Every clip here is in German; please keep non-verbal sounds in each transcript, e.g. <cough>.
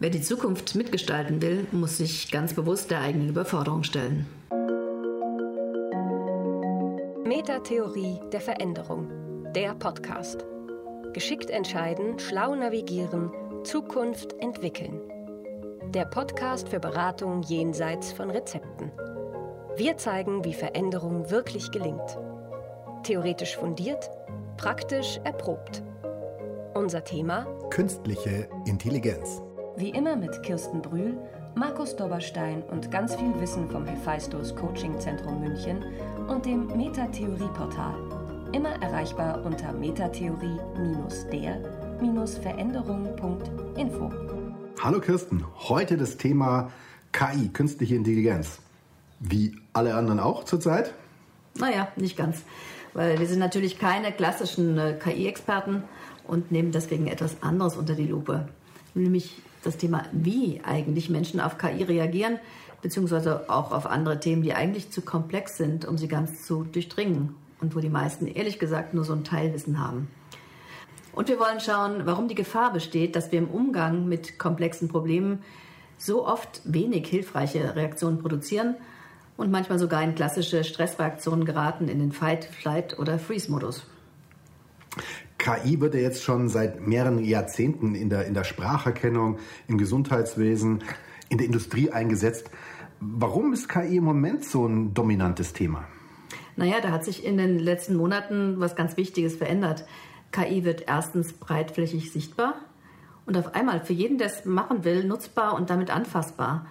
Wer die Zukunft mitgestalten will, muss sich ganz bewusst der eigenen Überforderung stellen. Metatheorie der Veränderung. Der Podcast. Geschickt entscheiden, schlau navigieren, Zukunft entwickeln. Der Podcast für Beratung jenseits von Rezepten. Wir zeigen, wie Veränderung wirklich gelingt. Theoretisch fundiert, praktisch erprobt. Unser Thema? Künstliche Intelligenz. Wie immer mit Kirsten Brühl, Markus Dobberstein und ganz viel Wissen vom Hephaistos Coaching Zentrum München und dem Metatheorie-Portal. Immer erreichbar unter metatheorie-der-veränderung.info. Hallo Kirsten, heute das Thema KI, künstliche Intelligenz. Wie alle anderen auch zurzeit? Naja, nicht ganz. Weil wir sind natürlich keine klassischen äh, KI-Experten und nehmen deswegen etwas anderes unter die Lupe. Nämlich das Thema, wie eigentlich Menschen auf KI reagieren, beziehungsweise auch auf andere Themen, die eigentlich zu komplex sind, um sie ganz zu durchdringen und wo die meisten ehrlich gesagt nur so ein Teilwissen haben. Und wir wollen schauen, warum die Gefahr besteht, dass wir im Umgang mit komplexen Problemen so oft wenig hilfreiche Reaktionen produzieren und manchmal sogar in klassische Stressreaktionen geraten, in den Fight, Flight oder Freeze-Modus. KI wird ja jetzt schon seit mehreren Jahrzehnten in der, in der Spracherkennung, im Gesundheitswesen, in der Industrie eingesetzt. Warum ist KI im Moment so ein dominantes Thema? Naja, da hat sich in den letzten Monaten was ganz Wichtiges verändert. KI wird erstens breitflächig sichtbar und auf einmal für jeden, der es machen will, nutzbar und damit anfassbar.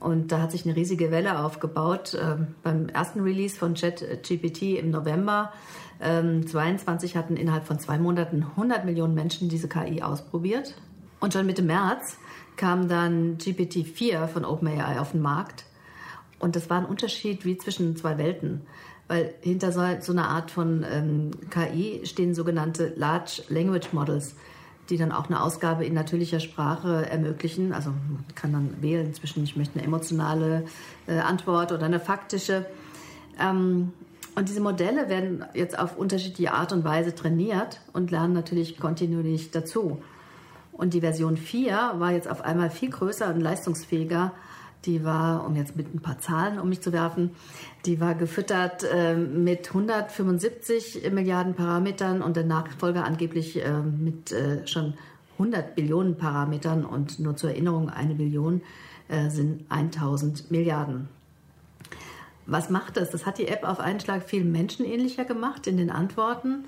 Und da hat sich eine riesige Welle aufgebaut. Ähm, beim ersten Release von ChatGPT im November ähm, 22 hatten innerhalb von zwei Monaten 100 Millionen Menschen diese KI ausprobiert. Und schon Mitte März kam dann GPT-4 von OpenAI auf den Markt. Und das war ein Unterschied wie zwischen zwei Welten. Weil hinter so, so einer Art von ähm, KI stehen sogenannte Large Language Models, die dann auch eine Ausgabe in natürlicher Sprache ermöglichen. Also man kann dann wählen zwischen, ich möchte eine emotionale äh, Antwort oder eine faktische. Ähm, und diese Modelle werden jetzt auf unterschiedliche Art und Weise trainiert und lernen natürlich kontinuierlich dazu. Und die Version 4 war jetzt auf einmal viel größer und leistungsfähiger. Die war, um jetzt mit ein paar Zahlen um mich zu werfen, die war gefüttert äh, mit 175 Milliarden Parametern und der Nachfolger angeblich äh, mit äh, schon 100 Billionen Parametern und nur zur Erinnerung, eine Billion äh, sind 1000 Milliarden. Was macht das? Das hat die App auf einen Schlag viel menschenähnlicher gemacht in den Antworten.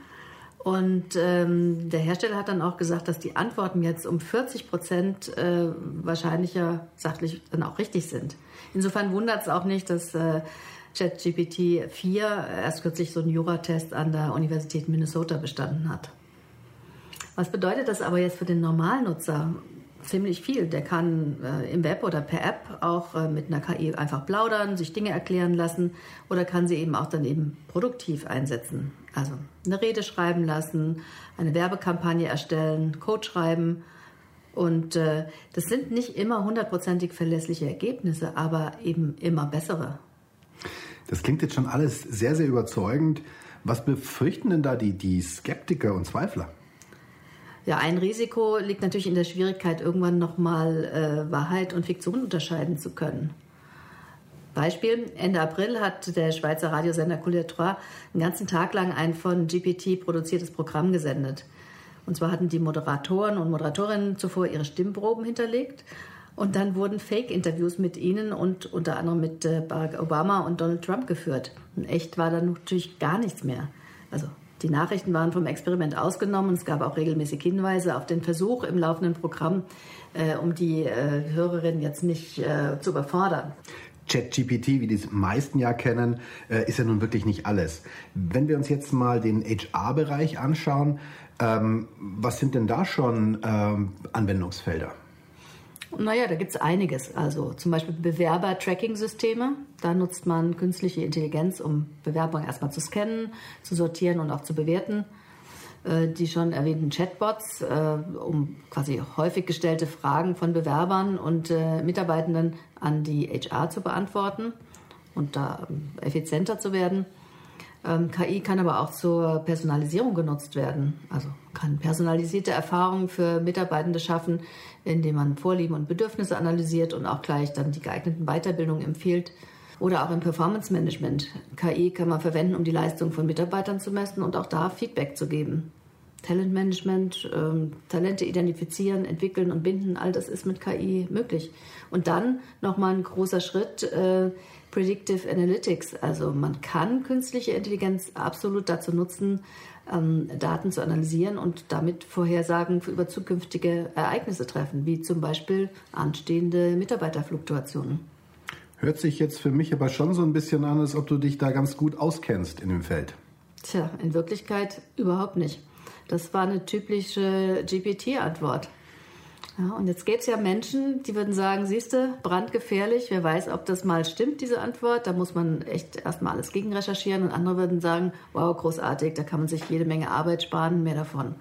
Und ähm, der Hersteller hat dann auch gesagt, dass die Antworten jetzt um 40 Prozent äh, wahrscheinlicher sachlich dann auch richtig sind. Insofern wundert es auch nicht, dass äh, ChatGPT 4 erst kürzlich so einen Juratest an der Universität Minnesota bestanden hat. Was bedeutet das aber jetzt für den Normalnutzer? Ziemlich viel. Der kann äh, im Web oder per App auch äh, mit einer KI einfach plaudern, sich Dinge erklären lassen oder kann sie eben auch dann eben produktiv einsetzen. Also eine Rede schreiben lassen, eine Werbekampagne erstellen, Code schreiben. Und äh, das sind nicht immer hundertprozentig verlässliche Ergebnisse, aber eben immer bessere. Das klingt jetzt schon alles sehr, sehr überzeugend. Was befürchten denn da die, die Skeptiker und Zweifler? Ja, ein Risiko liegt natürlich in der Schwierigkeit, irgendwann nochmal äh, Wahrheit und Fiktion unterscheiden zu können. Beispiel, Ende April hat der Schweizer Radiosender Couleur 3 einen ganzen Tag lang ein von GPT produziertes Programm gesendet. Und zwar hatten die Moderatoren und Moderatorinnen zuvor ihre Stimmproben hinterlegt und dann wurden Fake-Interviews mit ihnen und unter anderem mit äh, Barack Obama und Donald Trump geführt. Und echt war da natürlich gar nichts mehr. Also die Nachrichten waren vom Experiment ausgenommen. Es gab auch regelmäßig Hinweise auf den Versuch im laufenden Programm, äh, um die äh, Hörerin jetzt nicht äh, zu überfordern. ChatGPT, wie die es meisten ja kennen, äh, ist ja nun wirklich nicht alles. Wenn wir uns jetzt mal den HR-Bereich anschauen, ähm, was sind denn da schon ähm, Anwendungsfelder? Naja, da gibt es einiges. Also zum Beispiel Bewerber-Tracking-Systeme. Da nutzt man künstliche Intelligenz, um Bewerbungen erstmal zu scannen, zu sortieren und auch zu bewerten. Äh, die schon erwähnten Chatbots, äh, um quasi häufig gestellte Fragen von Bewerbern und äh, Mitarbeitenden an die HR zu beantworten und da ähm, effizienter zu werden. Ähm, KI kann aber auch zur Personalisierung genutzt werden. Also kann personalisierte Erfahrungen für Mitarbeitende schaffen, indem man Vorlieben und Bedürfnisse analysiert und auch gleich dann die geeigneten Weiterbildungen empfiehlt. Oder auch im Performance Management. KI kann man verwenden, um die Leistung von Mitarbeitern zu messen und auch da Feedback zu geben. Talentmanagement, ähm, Talente identifizieren, entwickeln und binden, all das ist mit KI möglich. Und dann nochmal ein großer Schritt, äh, Predictive Analytics. Also man kann künstliche Intelligenz absolut dazu nutzen, ähm, Daten zu analysieren und damit Vorhersagen über zukünftige Ereignisse treffen, wie zum Beispiel anstehende Mitarbeiterfluktuationen. Hört sich jetzt für mich aber schon so ein bisschen an, als ob du dich da ganz gut auskennst in dem Feld. Tja, in Wirklichkeit überhaupt nicht. Das war eine typische GPT-Antwort. Ja, und jetzt gäbe es ja Menschen, die würden sagen, siehste, brandgefährlich, wer weiß, ob das mal stimmt, diese Antwort. Da muss man echt erstmal alles gegen recherchieren. Und andere würden sagen, wow, großartig, da kann man sich jede Menge Arbeit sparen, mehr davon.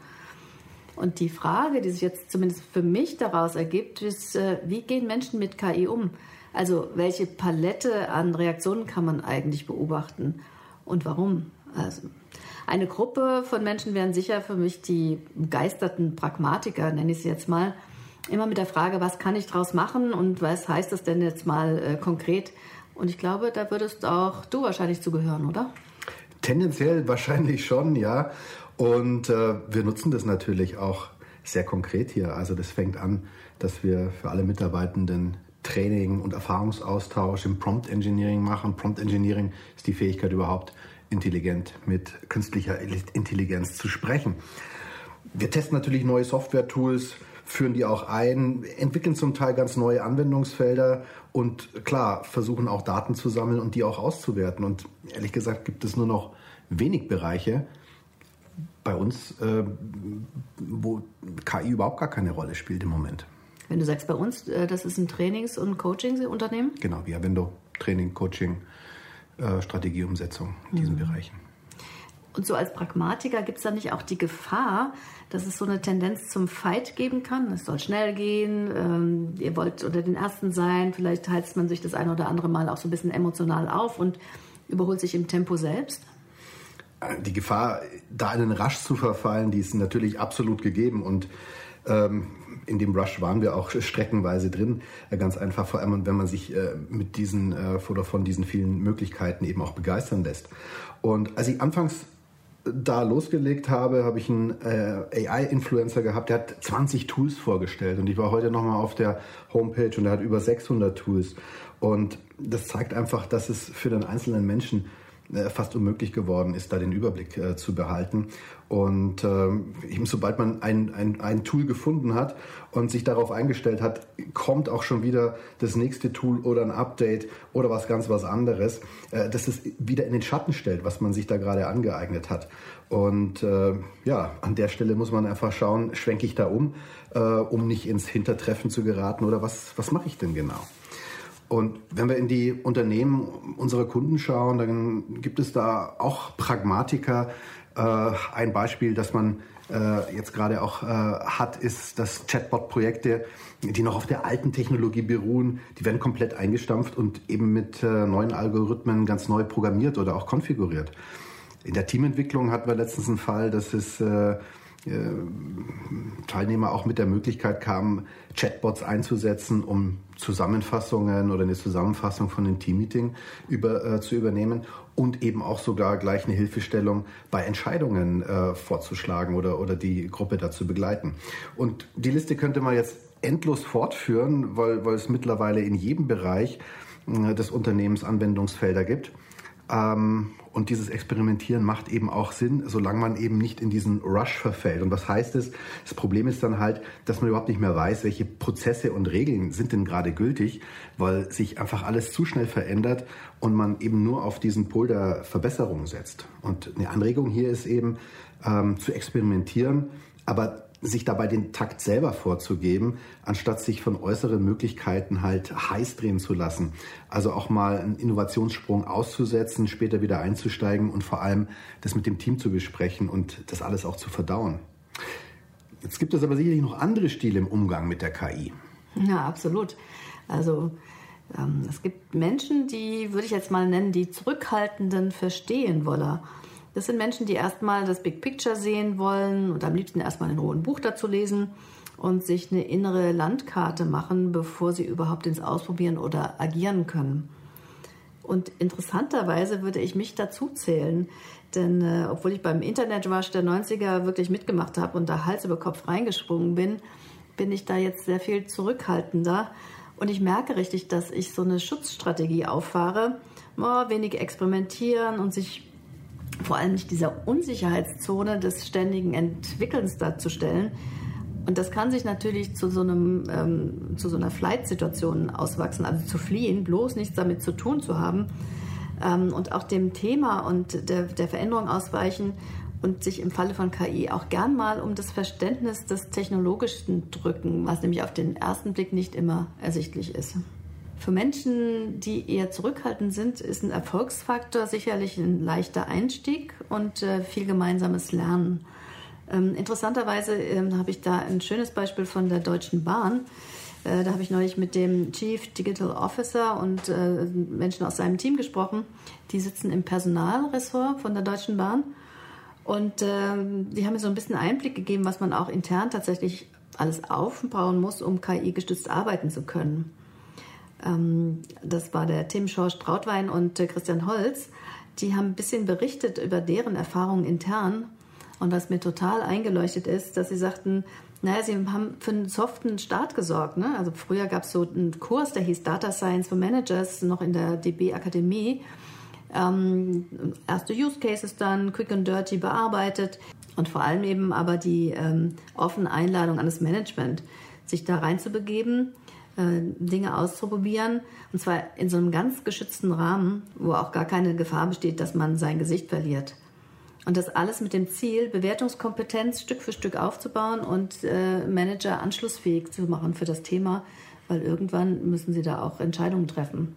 Und die Frage, die sich jetzt zumindest für mich daraus ergibt, ist, äh, wie gehen Menschen mit KI um? Also welche Palette an Reaktionen kann man eigentlich beobachten und warum? Also eine Gruppe von Menschen wären sicher für mich die begeisterten Pragmatiker, nenne ich sie jetzt mal, immer mit der Frage, was kann ich daraus machen und was heißt das denn jetzt mal äh, konkret? Und ich glaube, da würdest auch du wahrscheinlich zugehören, oder? Tendenziell wahrscheinlich schon, ja. Und äh, wir nutzen das natürlich auch sehr konkret hier. Also das fängt an, dass wir für alle Mitarbeitenden Training und Erfahrungsaustausch im Prompt Engineering machen. Prompt Engineering ist die Fähigkeit überhaupt, intelligent mit künstlicher Intelligenz zu sprechen. Wir testen natürlich neue Software-Tools, führen die auch ein, entwickeln zum Teil ganz neue Anwendungsfelder und klar, versuchen auch Daten zu sammeln und die auch auszuwerten. Und ehrlich gesagt gibt es nur noch wenig Bereiche bei uns, äh, wo KI überhaupt gar keine Rolle spielt im Moment. Wenn du sagst bei uns, äh, das ist ein Trainings- und Coaching-Unternehmen? Genau, wie Avendo, Training, Coaching, äh, Strategieumsetzung in diesen mhm. Bereichen. Und so als Pragmatiker gibt es da nicht auch die Gefahr, dass es so eine Tendenz zum Fight geben kann? Es soll schnell gehen, ähm, ihr wollt unter den Ersten sein, vielleicht heizt man sich das eine oder andere Mal auch so ein bisschen emotional auf und überholt sich im Tempo selbst? Die Gefahr, da in den Rasch zu verfallen, die ist natürlich absolut gegeben und ähm, in dem Rush waren wir auch streckenweise drin. Äh, ganz einfach, vor allem, wenn man sich äh, mit diesen äh, oder von diesen vielen Möglichkeiten eben auch begeistern lässt. Und als ich anfangs da losgelegt habe, habe ich einen äh, AI-Influencer gehabt, der hat 20 Tools vorgestellt und ich war heute nochmal auf der Homepage und er hat über 600 Tools und das zeigt einfach, dass es für den einzelnen Menschen äh, fast unmöglich geworden ist, da den Überblick äh, zu behalten. Und ähm, eben sobald man ein, ein, ein Tool gefunden hat und sich darauf eingestellt hat, kommt auch schon wieder das nächste Tool oder ein Update oder was ganz was anderes, äh, das es wieder in den Schatten stellt, was man sich da gerade angeeignet hat. Und äh, ja, an der Stelle muss man einfach schauen, schwenke ich da um, äh, um nicht ins Hintertreffen zu geraten oder was, was mache ich denn genau? Und wenn wir in die Unternehmen unserer Kunden schauen, dann gibt es da auch Pragmatiker. Äh, ein Beispiel, das man äh, jetzt gerade auch äh, hat, ist, dass Chatbot-Projekte, die noch auf der alten Technologie beruhen, die werden komplett eingestampft und eben mit neuen Algorithmen ganz neu programmiert oder auch konfiguriert. In der Teamentwicklung hatten wir letztens einen Fall, dass es äh, Teilnehmer auch mit der Möglichkeit kamen, Chatbots einzusetzen, um Zusammenfassungen oder eine Zusammenfassung von einem Teammeeting über, äh, zu übernehmen und eben auch sogar gleich eine Hilfestellung bei Entscheidungen äh, vorzuschlagen oder, oder die Gruppe dazu begleiten. Und die Liste könnte man jetzt endlos fortführen, weil, weil es mittlerweile in jedem Bereich äh, des Unternehmens Anwendungsfelder gibt. Ähm, und dieses Experimentieren macht eben auch Sinn, solange man eben nicht in diesen Rush verfällt. Und was heißt es? Das Problem ist dann halt, dass man überhaupt nicht mehr weiß, welche Prozesse und Regeln sind denn gerade gültig, weil sich einfach alles zu schnell verändert und man eben nur auf diesen Pol der Verbesserung setzt. Und eine Anregung hier ist eben ähm, zu experimentieren, aber sich dabei den Takt selber vorzugeben, anstatt sich von äußeren Möglichkeiten halt heiß drehen zu lassen. Also auch mal einen Innovationssprung auszusetzen, später wieder einzusteigen und vor allem das mit dem Team zu besprechen und das alles auch zu verdauen. Jetzt gibt es aber sicherlich noch andere Stile im Umgang mit der KI. Ja, absolut. Also Ähm, es gibt Menschen, die würde ich jetzt mal nennen, die zurückhaltenden Verstehenwoller. Das sind Menschen, die erstmal das Big Picture sehen wollen und am liebsten erstmal ein roten Buch dazu lesen und sich eine innere Landkarte machen, bevor sie überhaupt ins Ausprobieren oder agieren können. Und interessanterweise würde ich mich dazu zählen, denn äh, obwohl ich beim Internetrush der 90er wirklich mitgemacht habe und da Hals über Kopf reingesprungen bin, bin ich da jetzt sehr viel zurückhaltender. Und ich merke richtig, dass ich so eine Schutzstrategie auffahre, oh, wenig experimentieren und sich vor allem nicht dieser Unsicherheitszone des ständigen Entwickelns darzustellen. Und das kann sich natürlich zu so, einem, ähm, zu so einer Flight-Situation auswachsen, also zu fliehen, bloß nichts damit zu tun zu haben ähm, und auch dem Thema und der, der Veränderung ausweichen und sich im Falle von KI auch gern mal um das Verständnis des Technologischen drücken, was nämlich auf den ersten Blick nicht immer ersichtlich ist. Für Menschen, die eher zurückhaltend sind, ist ein Erfolgsfaktor sicherlich ein leichter Einstieg und äh, viel gemeinsames Lernen. Ähm, interessanterweise ähm, habe ich da ein schönes Beispiel von der Deutschen Bahn. Äh, da habe ich neulich mit dem Chief Digital Officer und äh, Menschen aus seinem Team gesprochen. Die sitzen im Personalressort von der Deutschen Bahn. Und ähm, die haben mir so ein bisschen Einblick gegeben, was man auch intern tatsächlich alles aufbauen muss, um KI-gestützt arbeiten zu können. Ähm, das war der Tim Schorsch Trautwein und äh, Christian Holz. Die haben ein bisschen berichtet über deren Erfahrungen intern. Und was mir total eingeleuchtet ist, dass sie sagten, naja, sie haben für einen soften Start gesorgt. Ne? Also früher gab es so einen Kurs, der hieß Data Science for Managers, noch in der DB Akademie. Ähm, erste Use Cases dann, quick and dirty bearbeitet und vor allem eben aber die ähm, offene Einladung an das Management, sich da reinzubegeben Dinge auszuprobieren. Und zwar in so einem ganz geschützten Rahmen, wo auch gar keine Gefahr besteht, dass man sein Gesicht verliert. Und das alles mit dem Ziel, Bewertungskompetenz Stück für Stück aufzubauen und äh, Manager anschlussfähig zu machen für das Thema, weil irgendwann müssen sie da auch Entscheidungen treffen.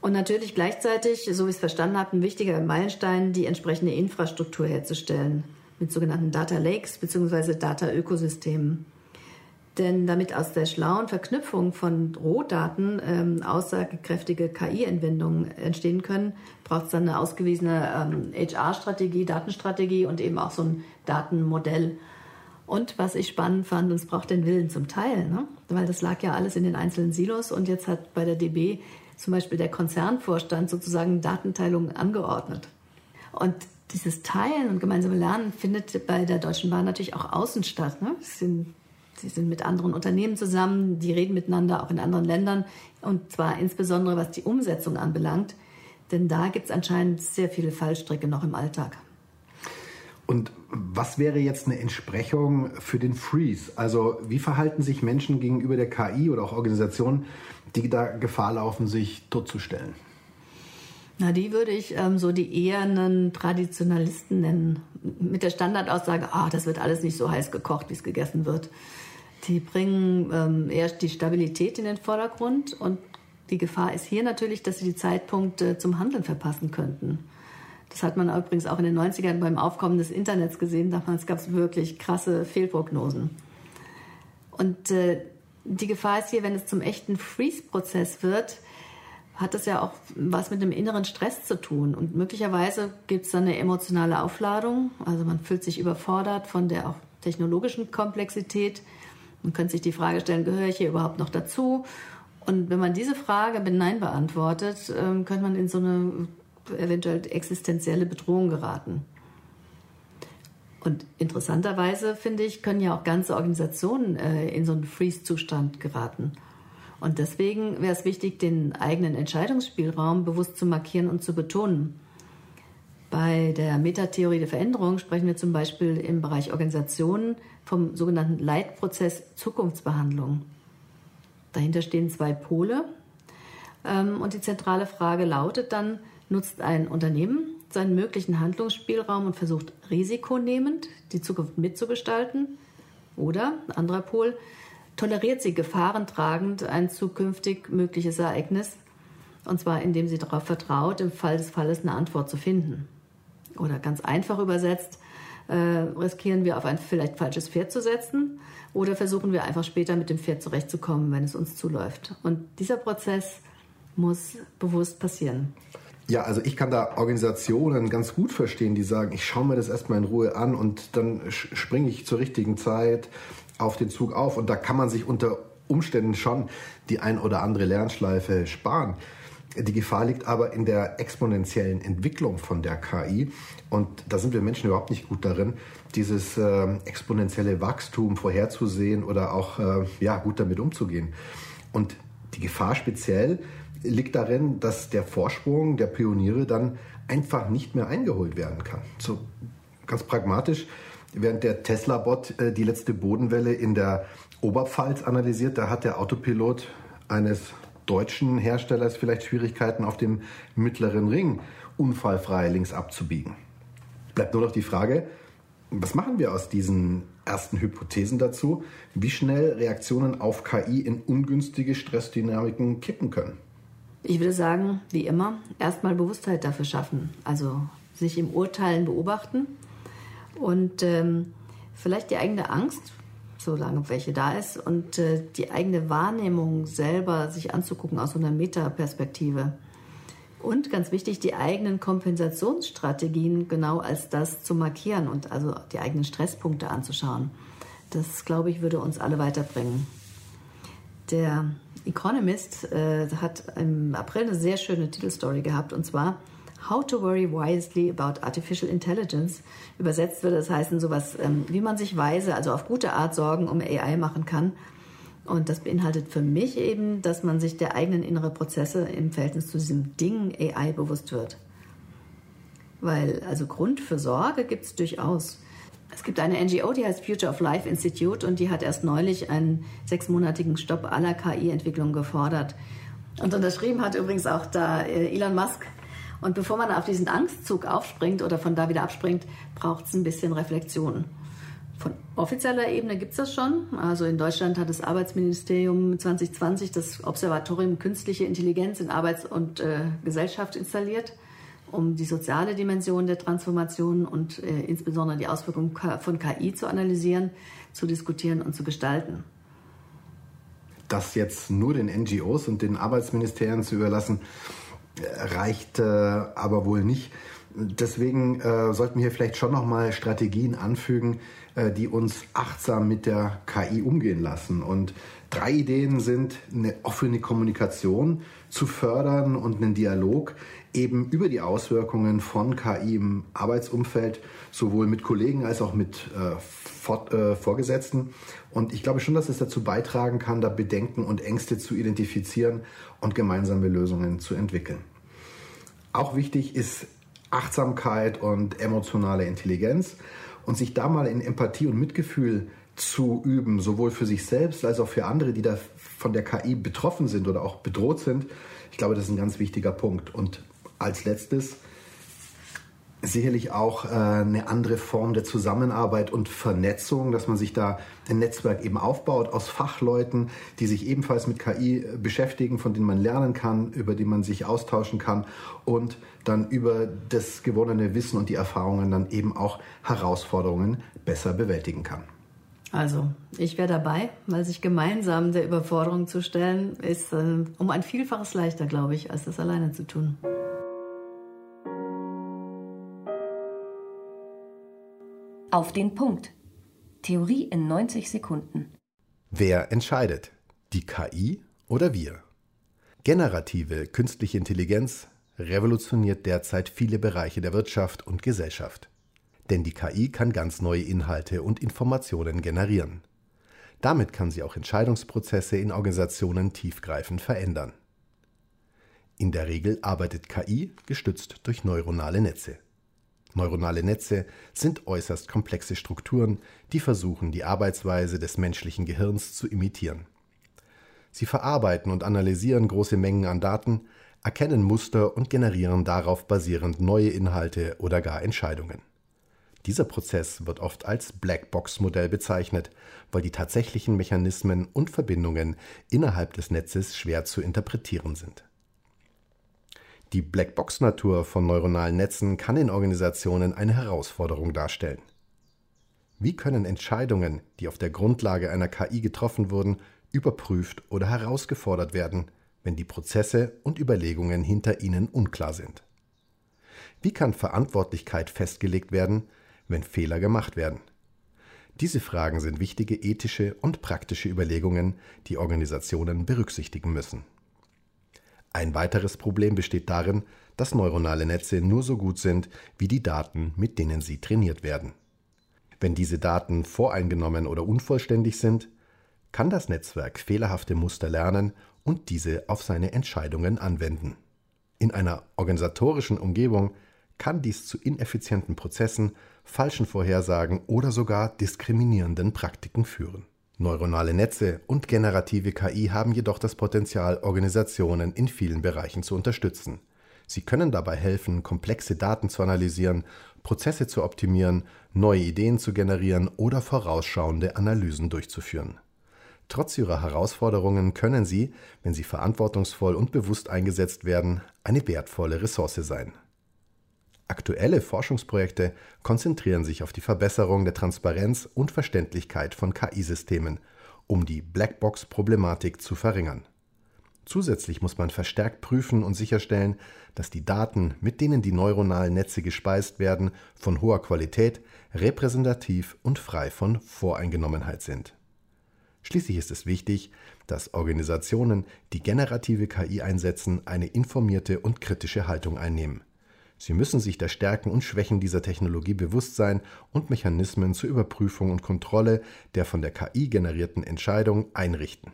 Und natürlich gleichzeitig, so wie ich es verstanden habe, ein wichtiger Meilenstein, die entsprechende Infrastruktur herzustellen mit sogenannten Data Lakes bzw. Data Ökosystemen. Denn damit aus der schlauen Verknüpfung von Rohdaten ähm, aussagekräftige KI-Anwendungen entstehen können, braucht es dann eine ausgewiesene ähm, HR-Strategie, Datenstrategie und eben auch so ein Datenmodell. Und was ich spannend fand, es braucht den Willen zum Teil, ne? weil das lag ja alles in den einzelnen Silos und jetzt hat bei der DB zum Beispiel der Konzernvorstand sozusagen Datenteilung angeordnet. Und dieses Teilen und gemeinsame Lernen findet bei der Deutschen Bahn natürlich auch außen statt. Ne? Es sind Sie sind mit anderen Unternehmen zusammen, die reden miteinander auch in anderen Ländern und zwar insbesondere was die Umsetzung anbelangt, denn da gibt es anscheinend sehr viele Fallstricke noch im Alltag. Und was wäre jetzt eine Entsprechung für den Freeze? Also wie verhalten sich Menschen gegenüber der KI oder auch Organisationen, die da Gefahr laufen, sich totzustellen? Na, die würde ich ähm, so die ehernen Traditionalisten nennen. Mit der Standardaussage, ah, das wird alles nicht so heiß gekocht, wie es gegessen wird. Die bringen ähm, eher die Stabilität in den Vordergrund und die Gefahr ist hier natürlich, dass sie die Zeitpunkte zum Handeln verpassen könnten. Das hat man übrigens auch in den 90ern beim Aufkommen des Internets gesehen. Damals gab es wirklich krasse Fehlprognosen. Und äh, die Gefahr ist hier, wenn es zum echten Freeze-Prozess wird, hat das ja auch was mit einem inneren Stress zu tun. Und möglicherweise gibt es dann eine emotionale Aufladung. Also man fühlt sich überfordert von der auch technologischen Komplexität man könnte sich die Frage stellen, gehöre ich hier überhaupt noch dazu? Und wenn man diese Frage mit Nein beantwortet, ähm, könnte man in so eine eventuell existenzielle Bedrohung geraten. Und interessanterweise, finde ich, können ja auch ganze Organisationen äh, in so einen Freeze-Zustand geraten. Und deswegen wäre es wichtig, den eigenen Entscheidungsspielraum bewusst zu markieren und zu betonen. Bei der Metatheorie der Veränderung sprechen wir zum Beispiel im Bereich Organisationen vom sogenannten Leitprozess Zukunftsbehandlung. Dahinter stehen zwei Pole. Ähm, und die zentrale Frage lautet dann, nutzt ein Unternehmen seinen möglichen Handlungsspielraum und versucht risikonehmend die Zukunft mitzugestalten? Oder, anderer Pol, toleriert sie gefahrentragend ein zukünftig mögliches Ereignis, und zwar indem sie darauf vertraut, im Fall des Falles eine Antwort zu finden? Oder ganz einfach übersetzt, Äh, riskieren wir auf ein vielleicht falsches Pferd zu setzen oder versuchen wir einfach später mit dem Pferd zurechtzukommen, wenn es uns zuläuft? Und dieser Prozess muss bewusst passieren. Ja, also ich kann da Organisationen ganz gut verstehen, die sagen, ich schaue mir das erstmal in Ruhe an und dann springe ich zur richtigen Zeit auf den Zug auf. Und da kann man sich unter Umständen schon die ein oder andere Lernschleife sparen. Die Gefahr liegt aber in der exponentiellen Entwicklung von der KI. Und da sind wir Menschen überhaupt nicht gut darin, dieses äh, exponentielle Wachstum vorherzusehen oder auch äh, ja, gut damit umzugehen. Und die Gefahr speziell liegt darin, dass der Vorsprung der Pioniere dann einfach nicht mehr eingeholt werden kann. So ganz pragmatisch, während der Tesla-Bot äh, die letzte Bodenwelle in der Oberpfalz analysiert, da hat der Autopilot eines deutschen Herstellers vielleicht Schwierigkeiten auf dem mittleren Ring unfallfrei links abzubiegen. Bleibt nur noch die Frage, was machen wir aus diesen ersten Hypothesen dazu, wie schnell Reaktionen auf KI in ungünstige Stressdynamiken kippen können? Ich würde sagen, wie immer, erstmal Bewusstheit dafür schaffen. Also sich im Urteilen beobachten und ähm, vielleicht die eigene Angst, solange welche da ist, und äh, die eigene Wahrnehmung selber sich anzugucken aus so einer Metaperspektive. Und ganz wichtig, die eigenen Kompensationsstrategien genau als das zu markieren und also die eigenen Stresspunkte anzuschauen. Das, glaube ich, würde uns alle weiterbringen. Der Economist äh, hat im April eine sehr schöne Titelstory gehabt und zwar How to Worry Wisely About Artificial Intelligence. Übersetzt würde das heißen sowas, ähm, wie man sich weise, also auf gute Art Sorgen um AI machen kann. Und das beinhaltet für mich eben, dass man sich der eigenen inneren Prozesse im Verhältnis zu diesem Ding AI bewusst wird. Weil also Grund für Sorge gibt es durchaus. Es gibt eine NGO, die heißt Future of Life Institute und die hat erst neulich einen sechsmonatigen Stopp aller KI-Entwicklung gefordert. Und unterschrieben hat übrigens auch da äh, Elon Musk. Und bevor man auf diesen Angstzug aufspringt oder von da wieder abspringt, braucht es ein bisschen Reflexion. Von offizieller Ebene gibt es das schon. Also in Deutschland hat das Arbeitsministerium 2020 das Observatorium Künstliche Intelligenz in Arbeits- und äh, Gesellschaft installiert um die soziale Dimension der Transformation und äh, insbesondere die Auswirkungen von KI zu analysieren, zu diskutieren und zu gestalten. Das jetzt nur den NGOs und den Arbeitsministerien zu überlassen, reicht äh, aber wohl nicht. Deswegen äh, sollten wir hier vielleicht schon nochmal Strategien anfügen, äh, die uns achtsam mit der KI umgehen lassen. Und drei Ideen sind, eine offene Kommunikation zu fördern und einen Dialog eben über die Auswirkungen von KI im Arbeitsumfeld, sowohl mit Kollegen als auch mit äh, Vor äh, Vorgesetzten. Und ich glaube schon, dass es dazu beitragen kann, da Bedenken und Ängste zu identifizieren und gemeinsame Lösungen zu entwickeln. Auch wichtig ist Achtsamkeit und emotionale Intelligenz und sich da mal in Empathie und Mitgefühl zu üben, sowohl für sich selbst als auch für andere, die da von der KI betroffen sind oder auch bedroht sind. Ich glaube, das ist ein ganz wichtiger Punkt. Und als letztes sicherlich auch äh, eine andere Form der Zusammenarbeit und Vernetzung, dass man sich da ein Netzwerk eben aufbaut aus Fachleuten, die sich ebenfalls mit KI beschäftigen, von denen man lernen kann, über die man sich austauschen kann und dann über das gewonnene Wissen und die Erfahrungen dann eben auch Herausforderungen besser bewältigen kann. Also, ich wäre dabei, weil sich gemeinsam der Überforderung zu stellen, ist äh, um ein Vielfaches leichter, glaube ich, als das alleine zu tun. Auf den Punkt. Theorie in 90 Sekunden. Wer entscheidet? Die KI oder wir? Generative künstliche Intelligenz revolutioniert derzeit viele Bereiche der Wirtschaft und Gesellschaft. Denn die KI kann ganz neue Inhalte und Informationen generieren. Damit kann sie auch Entscheidungsprozesse in Organisationen tiefgreifend verändern. In der Regel arbeitet KI gestützt durch neuronale Netze. Neuronale Netze sind äußerst komplexe Strukturen, die versuchen, die Arbeitsweise des menschlichen Gehirns zu imitieren. Sie verarbeiten und analysieren große Mengen an Daten, erkennen Muster und generieren darauf basierend neue Inhalte oder gar Entscheidungen. Dieser Prozess wird oft als Blackbox-Modell bezeichnet, weil die tatsächlichen Mechanismen und Verbindungen innerhalb des Netzes schwer zu interpretieren sind. Die Blackbox-Natur von neuronalen Netzen kann in Organisationen eine Herausforderung darstellen. Wie können Entscheidungen, die auf der Grundlage einer KI getroffen wurden, überprüft oder herausgefordert werden, wenn die Prozesse und Überlegungen hinter ihnen unklar sind? Wie kann Verantwortlichkeit festgelegt werden, wenn Fehler gemacht werden? Diese Fragen sind wichtige ethische und praktische Überlegungen, die Organisationen berücksichtigen müssen. Ein weiteres Problem besteht darin, dass neuronale Netze nur so gut sind wie die Daten, mit denen sie trainiert werden. Wenn diese Daten voreingenommen oder unvollständig sind, kann das Netzwerk fehlerhafte Muster lernen und diese auf seine Entscheidungen anwenden. In einer organisatorischen Umgebung kann dies zu ineffizienten Prozessen, falschen Vorhersagen oder sogar diskriminierenden Praktiken führen. Neuronale Netze und generative KI haben jedoch das Potenzial, Organisationen in vielen Bereichen zu unterstützen. Sie können dabei helfen, komplexe Daten zu analysieren, Prozesse zu optimieren, neue Ideen zu generieren oder vorausschauende Analysen durchzuführen. Trotz ihrer Herausforderungen können sie, wenn sie verantwortungsvoll und bewusst eingesetzt werden, eine wertvolle Ressource sein. Aktuelle Forschungsprojekte konzentrieren sich auf die Verbesserung der Transparenz und Verständlichkeit von KI-Systemen, um die Blackbox-Problematik zu verringern. Zusätzlich muss man verstärkt prüfen und sicherstellen, dass die Daten, mit denen die neuronalen Netze gespeist werden, von hoher Qualität, repräsentativ und frei von Voreingenommenheit sind. Schließlich ist es wichtig, dass Organisationen, die generative KI einsetzen, eine informierte und kritische Haltung einnehmen. Sie müssen sich der Stärken und Schwächen dieser Technologie bewusst sein und Mechanismen zur Überprüfung und Kontrolle der von der KI generierten Entscheidung einrichten.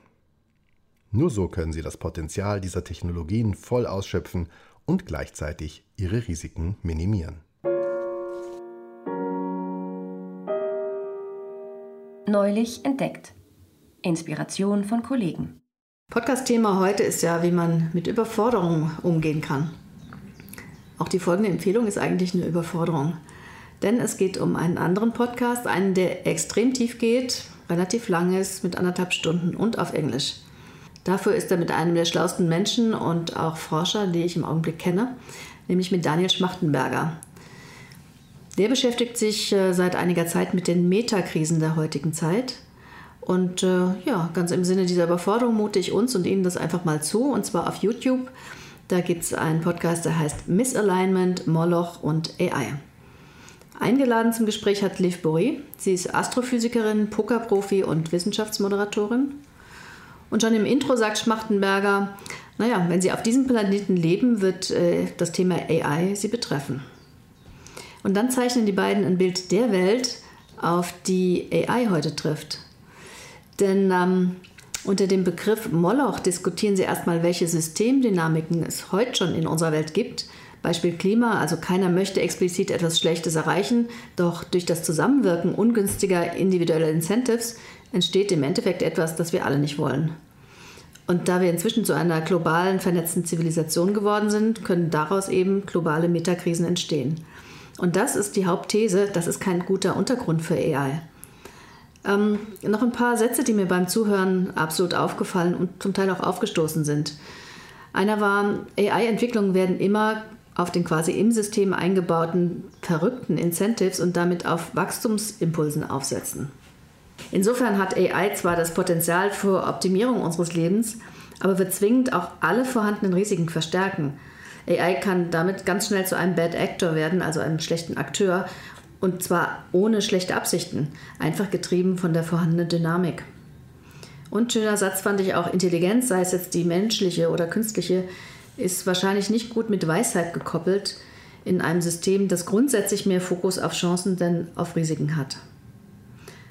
Nur so können Sie das Potenzial dieser Technologien voll ausschöpfen und gleichzeitig ihre Risiken minimieren. Neulich entdeckt. Inspiration von Kollegen. Podcast-Thema heute ist ja, wie man mit Überforderungen umgehen kann. Auch die folgende Empfehlung ist eigentlich eine Überforderung. Denn es geht um einen anderen Podcast, einen, der extrem tief geht, relativ lang ist, mit anderthalb Stunden und auf Englisch. Dafür ist er mit einem der schlauesten Menschen und auch Forscher, die ich im Augenblick kenne, nämlich mit Daniel Schmachtenberger. Der beschäftigt sich äh, seit einiger Zeit mit den Metakrisen der heutigen Zeit. Und äh, ja, ganz im Sinne dieser Überforderung mute ich uns und Ihnen das einfach mal zu, und zwar auf YouTube. Da gibt es einen Podcast, der heißt Misalignment, Moloch und AI. Eingeladen zum Gespräch hat Liv Bory. Sie ist Astrophysikerin, Pokerprofi und Wissenschaftsmoderatorin. Und schon im Intro sagt Schmachtenberger, naja, wenn Sie auf diesem Planeten leben, wird äh, das Thema AI Sie betreffen. Und dann zeichnen die beiden ein Bild der Welt, auf die AI heute trifft. Denn ähm, unter dem Begriff Moloch diskutieren sie erstmal, welche Systemdynamiken es heute schon in unserer Welt gibt. Beispiel Klima, also keiner möchte explizit etwas Schlechtes erreichen, doch durch das Zusammenwirken ungünstiger individueller Incentives entsteht im Endeffekt etwas, das wir alle nicht wollen. Und da wir inzwischen zu einer globalen, vernetzten Zivilisation geworden sind, können daraus eben globale Metakrisen entstehen. Und das ist die Hauptthese, das ist kein guter Untergrund für AI. Ähm, noch ein paar Sätze, die mir beim Zuhören absolut aufgefallen und zum Teil auch aufgestoßen sind. Einer war, AI-Entwicklungen werden immer auf den quasi im System eingebauten verrückten Incentives und damit auf Wachstumsimpulsen aufsetzen. Insofern hat AI zwar das Potenzial für Optimierung unseres Lebens, aber wird zwingend auch alle vorhandenen Risiken verstärken. AI kann damit ganz schnell zu einem Bad Actor werden, also einem schlechten Akteur, und zwar ohne schlechte Absichten, einfach getrieben von der vorhandenen Dynamik. Und schöner Satz fand ich auch, Intelligenz, sei es jetzt die menschliche oder künstliche, ist wahrscheinlich nicht gut mit Weisheit gekoppelt in einem System, das grundsätzlich mehr Fokus auf Chancen denn auf Risiken hat.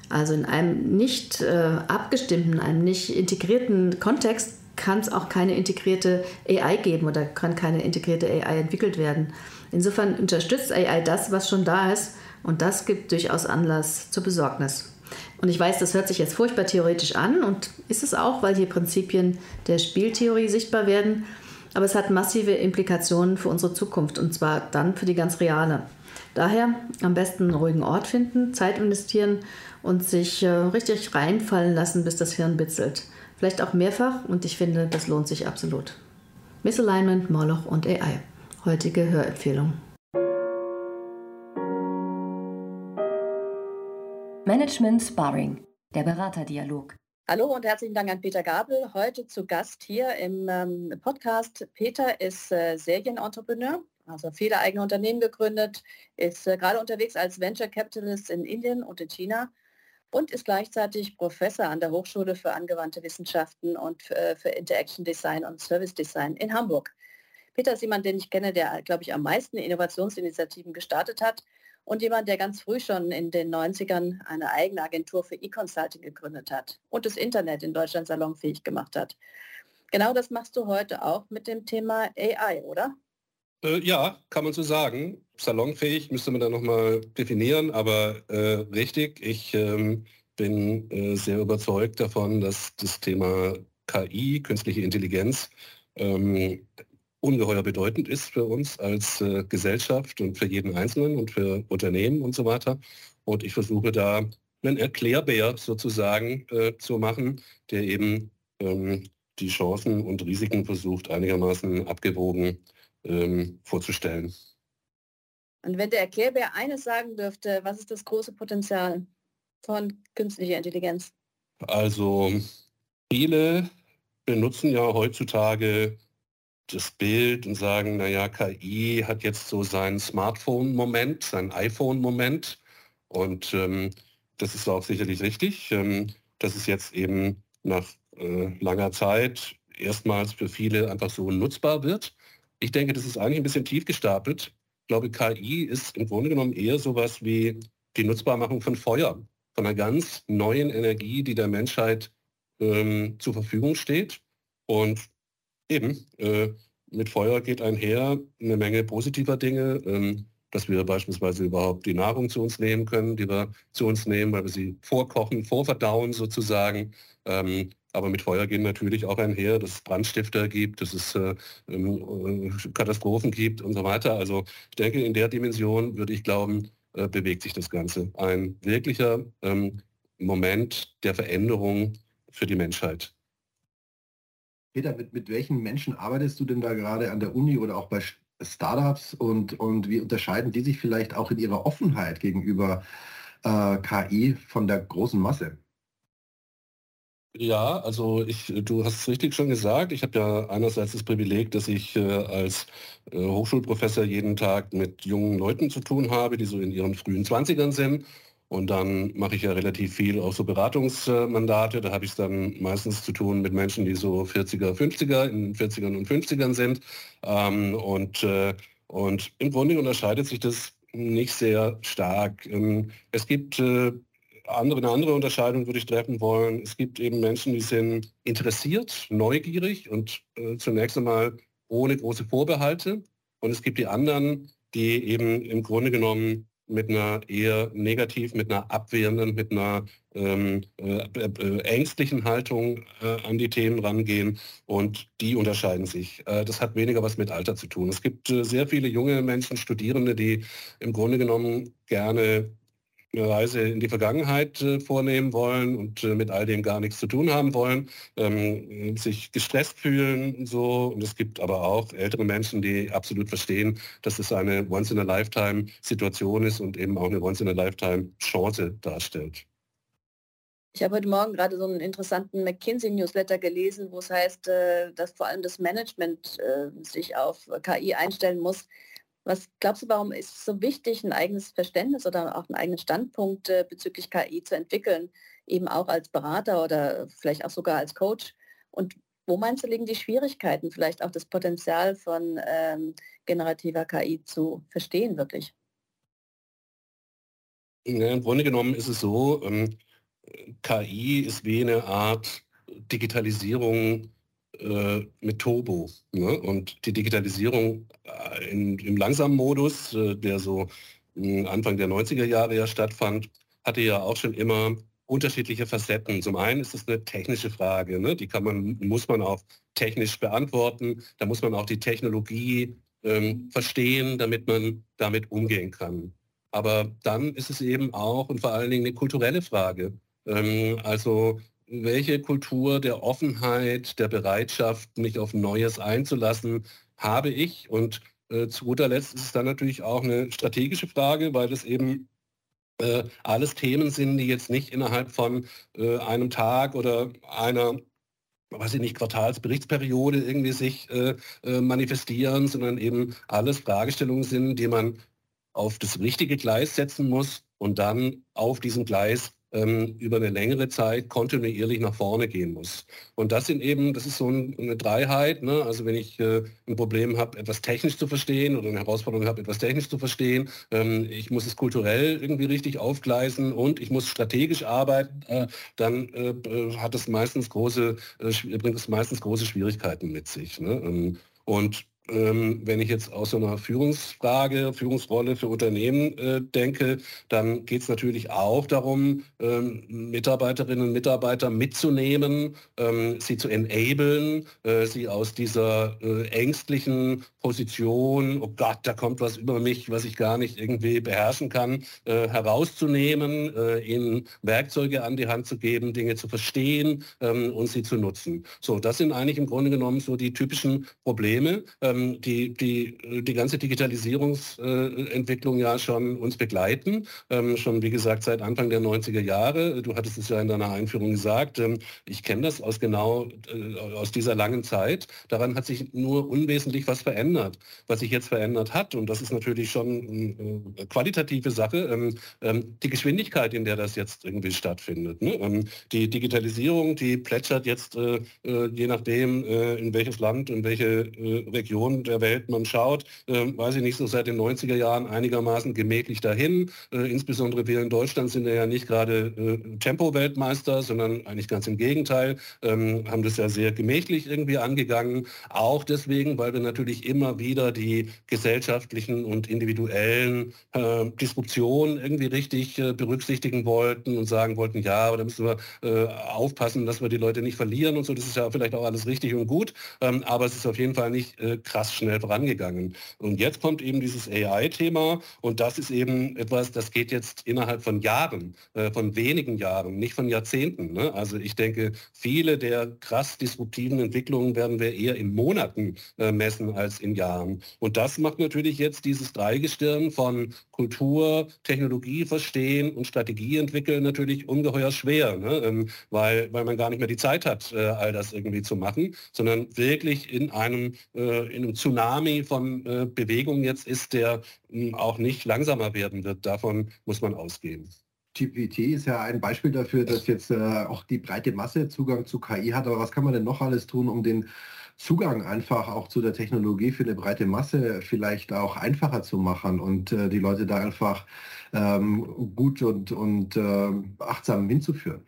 Also in einem nicht äh, abgestimmten, einem nicht integrierten Kontext kann es auch keine integrierte AI geben oder kann keine integrierte AI entwickelt werden. Insofern unterstützt AI das, was schon da ist und das gibt durchaus Anlass zur Besorgnis. Und ich weiß, das hört sich jetzt furchtbar theoretisch an und ist es auch, weil hier Prinzipien der Spieltheorie sichtbar werden. Aber es hat massive Implikationen für unsere Zukunft und zwar dann für die ganz reale. Daher am besten einen ruhigen Ort finden, Zeit investieren und sich äh, richtig reinfallen lassen, bis das Hirn bitzelt. Vielleicht auch mehrfach und ich finde, das lohnt sich absolut. Misalignment, Moloch und AI. Heutige Hörempfehlung. Management Sparring, der Beraterdialog. Hallo und herzlichen Dank an Peter Gabel. Heute zu Gast hier im ähm, Podcast. Peter ist äh, Serienentrepreneur, also viele eigene Unternehmen gegründet, ist äh, gerade unterwegs als Venture Capitalist in Indien und in China und ist gleichzeitig Professor an der Hochschule für angewandte Wissenschaften und äh, für Interaction Design und Service Design in Hamburg. Peter ist jemand, den ich kenne, der, glaube ich, am meisten Innovationsinitiativen gestartet hat und jemand, der ganz früh schon in den 90ern eine eigene Agentur für E-Consulting gegründet hat und das Internet in Deutschland salonfähig gemacht hat. Genau das machst du heute auch mit dem Thema AI, oder? Äh, ja, kann man so sagen. Salonfähig müsste man da nochmal definieren, aber äh, richtig, ich ähm, bin äh, sehr überzeugt davon, dass das Thema KI, künstliche Intelligenz, ähm, ungeheuer bedeutend ist für uns als äh, Gesellschaft und für jeden Einzelnen und für Unternehmen und so weiter. Und ich versuche da einen Erklärbär sozusagen äh, zu machen, der eben ähm, die Chancen und Risiken versucht einigermaßen abgewogen ähm, vorzustellen. Und wenn der Erklärbär eines sagen dürfte, was ist das große Potenzial von künstlicher Intelligenz? Also viele benutzen ja heutzutage das Bild und sagen, naja, KI hat jetzt so seinen Smartphone-Moment, seinen iPhone-Moment. Und ähm, das ist auch sicherlich richtig. Ähm, dass es jetzt eben nach äh, langer Zeit erstmals für viele einfach so nutzbar wird. Ich denke, das ist eigentlich ein bisschen tief gestapelt. Ich glaube, KI ist im Grunde genommen eher sowas wie die Nutzbarmachung von Feuer, von einer ganz neuen Energie, die der Menschheit ähm, zur Verfügung steht. Und eben, äh, mit Feuer geht einher eine Menge positiver Dinge, ähm, dass wir beispielsweise überhaupt die Nahrung zu uns nehmen können, die wir zu uns nehmen, weil wir sie vorkochen, vorverdauen sozusagen. Ähm, aber mit Feuer gehen natürlich auch einher, dass es Brandstifter gibt, dass es äh, ähm, äh, Katastrophen gibt und so weiter. Also ich denke, in der Dimension würde ich glauben, äh, bewegt sich das Ganze. Ein wirklicher ähm, Moment der Veränderung für die Menschheit. Peter, mit, mit welchen Menschen arbeitest du denn da gerade an der Uni oder auch bei Startups und, und wie unterscheiden die sich vielleicht auch in ihrer Offenheit gegenüber äh, KI von der großen Masse? Ja, also ich, du hast es richtig schon gesagt. Ich habe ja einerseits das Privileg, dass ich äh, als äh, Hochschulprofessor jeden Tag mit jungen Leuten zu tun habe, die so in ihren frühen 20ern sind. Und dann mache ich ja relativ viel auch so Beratungsmandate. Da habe ich es dann meistens zu tun mit Menschen, die so 40er, 50er, in 40ern und 50ern sind. Ähm, und, äh, und im Grunde unterscheidet sich das nicht sehr stark. Ähm, es gibt äh, andere, eine andere Unterscheidung würde ich treffen wollen. Es gibt eben Menschen, die sind interessiert, neugierig und äh, zunächst einmal ohne große Vorbehalte. Und es gibt die anderen, die eben im Grunde genommen mit einer eher negativ, mit einer abwehrenden, mit einer ähm, äh, äh, ängstlichen Haltung äh, an die Themen rangehen und die unterscheiden sich. Äh, das hat weniger was mit Alter zu tun. Es gibt äh, sehr viele junge Menschen, Studierende, die im Grunde genommen gerne eine Reise in die Vergangenheit äh, vornehmen wollen und äh, mit all dem gar nichts zu tun haben wollen, ähm, sich gestresst fühlen so. Und es gibt aber auch ältere Menschen, die absolut verstehen, dass es eine Once-in-a-Lifetime-Situation ist und eben auch eine Once-in-a-Lifetime-Chance darstellt. Ich habe heute Morgen gerade so einen interessanten McKinsey-Newsletter gelesen, wo es heißt, äh, dass vor allem das Management äh, sich auf KI einstellen muss. Was glaubst du, warum ist es so wichtig, ein eigenes Verständnis oder auch einen eigenen Standpunkt äh, bezüglich KI zu entwickeln, eben auch als Berater oder vielleicht auch sogar als Coach? Und wo meinst du, liegen die Schwierigkeiten, vielleicht auch das Potenzial von ähm, generativer KI zu verstehen wirklich? Ja, Im Grunde genommen ist es so, ähm, KI ist wie eine Art Digitalisierung äh, mit Turbo. Ne? Und die Digitalisierung äh, in, im langsamen Modus, äh, der so hm, Anfang der 90er Jahre ja stattfand, hatte ja auch schon immer unterschiedliche Facetten. Zum einen ist es eine technische Frage, ne? die kann man, muss man auch technisch beantworten. Da muss man auch die Technologie ähm, verstehen, damit man damit umgehen kann. Aber dann ist es eben auch und vor allen Dingen eine kulturelle Frage. Ähm, also welche Kultur der Offenheit, der Bereitschaft, mich auf Neues einzulassen, habe ich? Und äh, zu guter Letzt ist es dann natürlich auch eine strategische Frage, weil es eben äh, alles Themen sind, die jetzt nicht innerhalb von äh, einem Tag oder einer weiß ich nicht, Quartalsberichtsperiode irgendwie sich äh, äh, manifestieren, sondern eben alles Fragestellungen sind, die man auf das richtige Gleis setzen muss und dann auf diesem Gleis ähm, über eine längere Zeit kontinuierlich nach vorne gehen muss. Und das sind eben, das ist so ein, eine Dreiheit. Ne? Also wenn ich äh, ein Problem habe, etwas technisch zu verstehen oder eine Herausforderung habe, etwas technisch zu verstehen, ähm, ich muss es kulturell irgendwie richtig aufgleisen und ich muss strategisch arbeiten, äh, dann äh, hat es meistens große, äh, bringt es meistens große Schwierigkeiten mit sich. Ne? Ähm, und ähm, wenn ich jetzt aus so einer Führungsfrage, Führungsrolle für Unternehmen äh, denke, dann geht es natürlich auch darum, ähm, Mitarbeiterinnen und Mitarbeiter mitzunehmen, ähm, sie zu enablen, äh, sie aus dieser äh, ängstlichen Position, oh Gott, da kommt was über mich, was ich gar nicht irgendwie beherrschen kann, äh, herauszunehmen, äh, ihnen Werkzeuge an die Hand zu geben, Dinge zu verstehen ähm, und sie zu nutzen. So, das sind eigentlich im Grunde genommen so die typischen Probleme. Ähm, ähm, die, die, die ganze Digitalisierungsentwicklung ja schon uns begleiten, ähm, schon wie gesagt seit Anfang der 90er Jahre. Du hattest es ja in deiner Einführung gesagt. Ähm, ich kenne das aus genau äh, aus dieser langen Zeit. Daran hat sich nur unwesentlich was verändert. Was sich jetzt verändert hat, und das ist natürlich schon eine äh, qualitative Sache, ähm, ähm, die Geschwindigkeit, in der das jetzt irgendwie stattfindet. Ne? Ähm, die Digitalisierung, die plätschert jetzt äh, äh je nachdem, äh, in welches Land, in welche Region Region der Welt man schaut, äh, weiß ich nicht, so seit den 90er Jahren einigermaßen gemächlich dahin. Äh, insbesondere wir in Deutschland sind ja nicht gerade äh, Tempo-Weltmeister, sondern eigentlich ganz im Gegenteil, ähm, haben das ja sehr gemächlich irgendwie angegangen. Auch deswegen, weil wir natürlich immer wieder die gesellschaftlichen und individuellen äh, Disruptionen irgendwie richtig äh, berücksichtigen wollten und sagen wollten, ja, aber da müssen wir aufpassen, dass wir die Leute nicht verlieren und so. Das ist ja vielleicht auch alles richtig und gut, ähm, aber es ist auf jeden Fall nicht äh, krass schnell vorangegangen. Und jetzt kommt eben dieses AI-Thema und das ist eben etwas, das geht jetzt innerhalb von Jahren, äh, von wenigen Jahren, nicht von Jahrzehnten. Ne? Also ich denke, viele der krass disruptiven Entwicklungen werden wir eher in Monaten äh, messen als in Jahren. Und das macht natürlich jetzt dieses Dreigestirn von Kultur, Technologie verstehen und Strategie entwickeln natürlich ungeheuer schwer, ne? ähm, weil, weil man gar nicht mehr die Zeit hat, äh, all das irgendwie zu machen, sondern wirklich in einem, äh, in Tsunami von äh, Bewegung jetzt ist, der hm, auch nicht langsamer werden wird. Davon muss man ausgehen. GPT ist ja ein Beispiel dafür, dass jetzt äh, auch die breite Masse Zugang zu KI hat. Aber was kann man denn noch alles tun, um den Zugang einfach auch zu der Technologie für eine breite Masse vielleicht auch einfacher zu machen und äh, die Leute da einfach ähm, gut und, und äh, achtsam hinzuführen?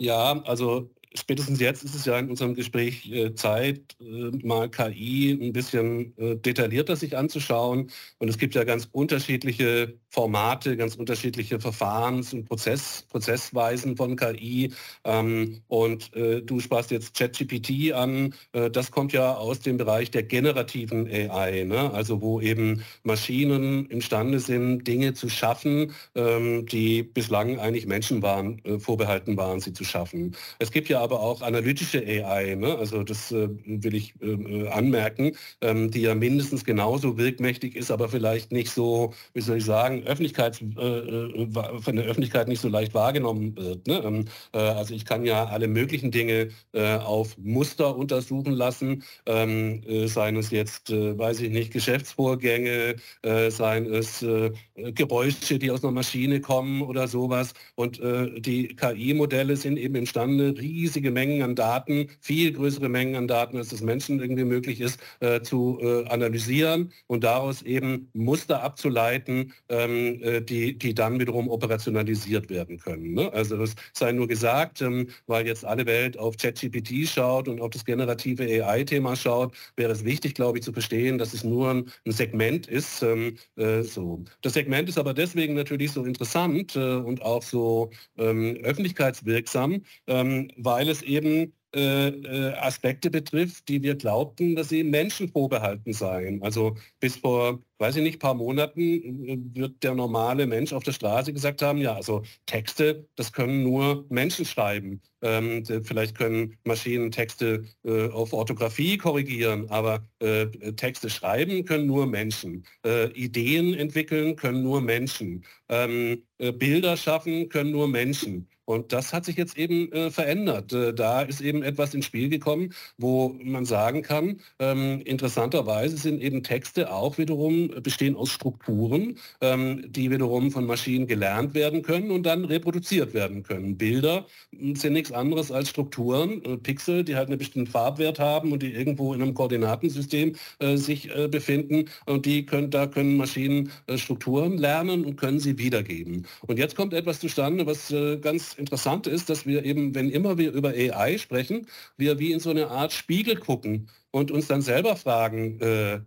Ja, also spätestens jetzt ist es ja in unserem Gespräch äh, Zeit, äh, mal KI ein bisschen äh, detaillierter sich anzuschauen. Und es gibt ja ganz unterschiedliche Formate, ganz unterschiedliche Verfahrens- und Prozess, Prozessweisen von KI. Ähm, und äh, du sprachst jetzt ChatGPT an. Äh, das kommt ja aus dem Bereich der generativen AI, ne? also wo eben Maschinen imstande sind, Dinge zu schaffen, ähm, die bislang eigentlich Menschen waren, äh, vorbehalten waren, sie zu schaffen. Es gibt ja aber auch analytische AI, ne? also das äh, will ich äh, äh, anmerken, ähm, die ja mindestens genauso wirkmächtig ist, aber vielleicht nicht so, wie soll ich sagen, Öffentlichkeits, äh, äh von der Öffentlichkeit nicht so leicht wahrgenommen wird. Ne? Ähm, äh, also ich kann ja alle möglichen Dinge auf Muster untersuchen lassen, ähm, seien es jetzt, weiß ich nicht, Geschäftsvorgänge, seien es Geräusche, die aus einer Maschine kommen oder sowas. Und die KI-Modelle sind eben imstande, riesig riesige Mengen an Daten, viel größere Mengen an Daten, als es Menschen irgendwie möglich ist, äh, zu äh, analysieren und daraus eben Muster abzuleiten, ähm, äh, die, die dann wiederum operationalisiert werden können. Ne? Also das sei nur gesagt, ähm, weil jetzt alle Welt auf ChatGPT schaut und auf das generative AI-Thema schaut, wäre es wichtig, glaube ich, zu verstehen, dass es nur ein, ein Segment ist. Ähm, äh, so. Das Segment ist aber deswegen natürlich so interessant äh, und auch so ähm, öffentlichkeitswirksam, ähm, weil es eben äh, äh, Aspekte betrifft, die wir glaubten, dass sie Menschen vorbehalten seien. Also bis vor, weiß ich nicht, paar Monaten äh, wird der normale Mensch auf der Straße gesagt haben, ja, also Texte, das können nur Menschen schreiben. Ähm, vielleicht können Maschinen Texte äh, auf Orthographie korrigieren, aber äh, Texte schreiben können nur Menschen. Äh, Ideen entwickeln können nur Menschen. Ähm, Bilder schaffen können nur Menschen. Und das hat sich jetzt eben äh, verändert. Äh, da ist eben etwas ins Spiel gekommen, wo man sagen kann, ähm, interessanterweise sind eben Texte auch wiederum, bestehen aus Strukturen, ähm, die wiederum von Maschinen gelernt werden können und dann reproduziert werden können. Bilder sind nichts anderes als Strukturen, äh, Pixel, die halt einen bestimmten Farbwert haben und die irgendwo in einem Koordinatensystem äh, sich äh, befinden. Und die können, da können Maschinen äh, Strukturen lernen und können sie wiedergeben. Und jetzt kommt etwas zustande, was ganz Interessante ist, dass wir eben, wenn immer wir über AI sprechen, wir wie in so eine Art Spiegel gucken und uns dann selber fragen, äh,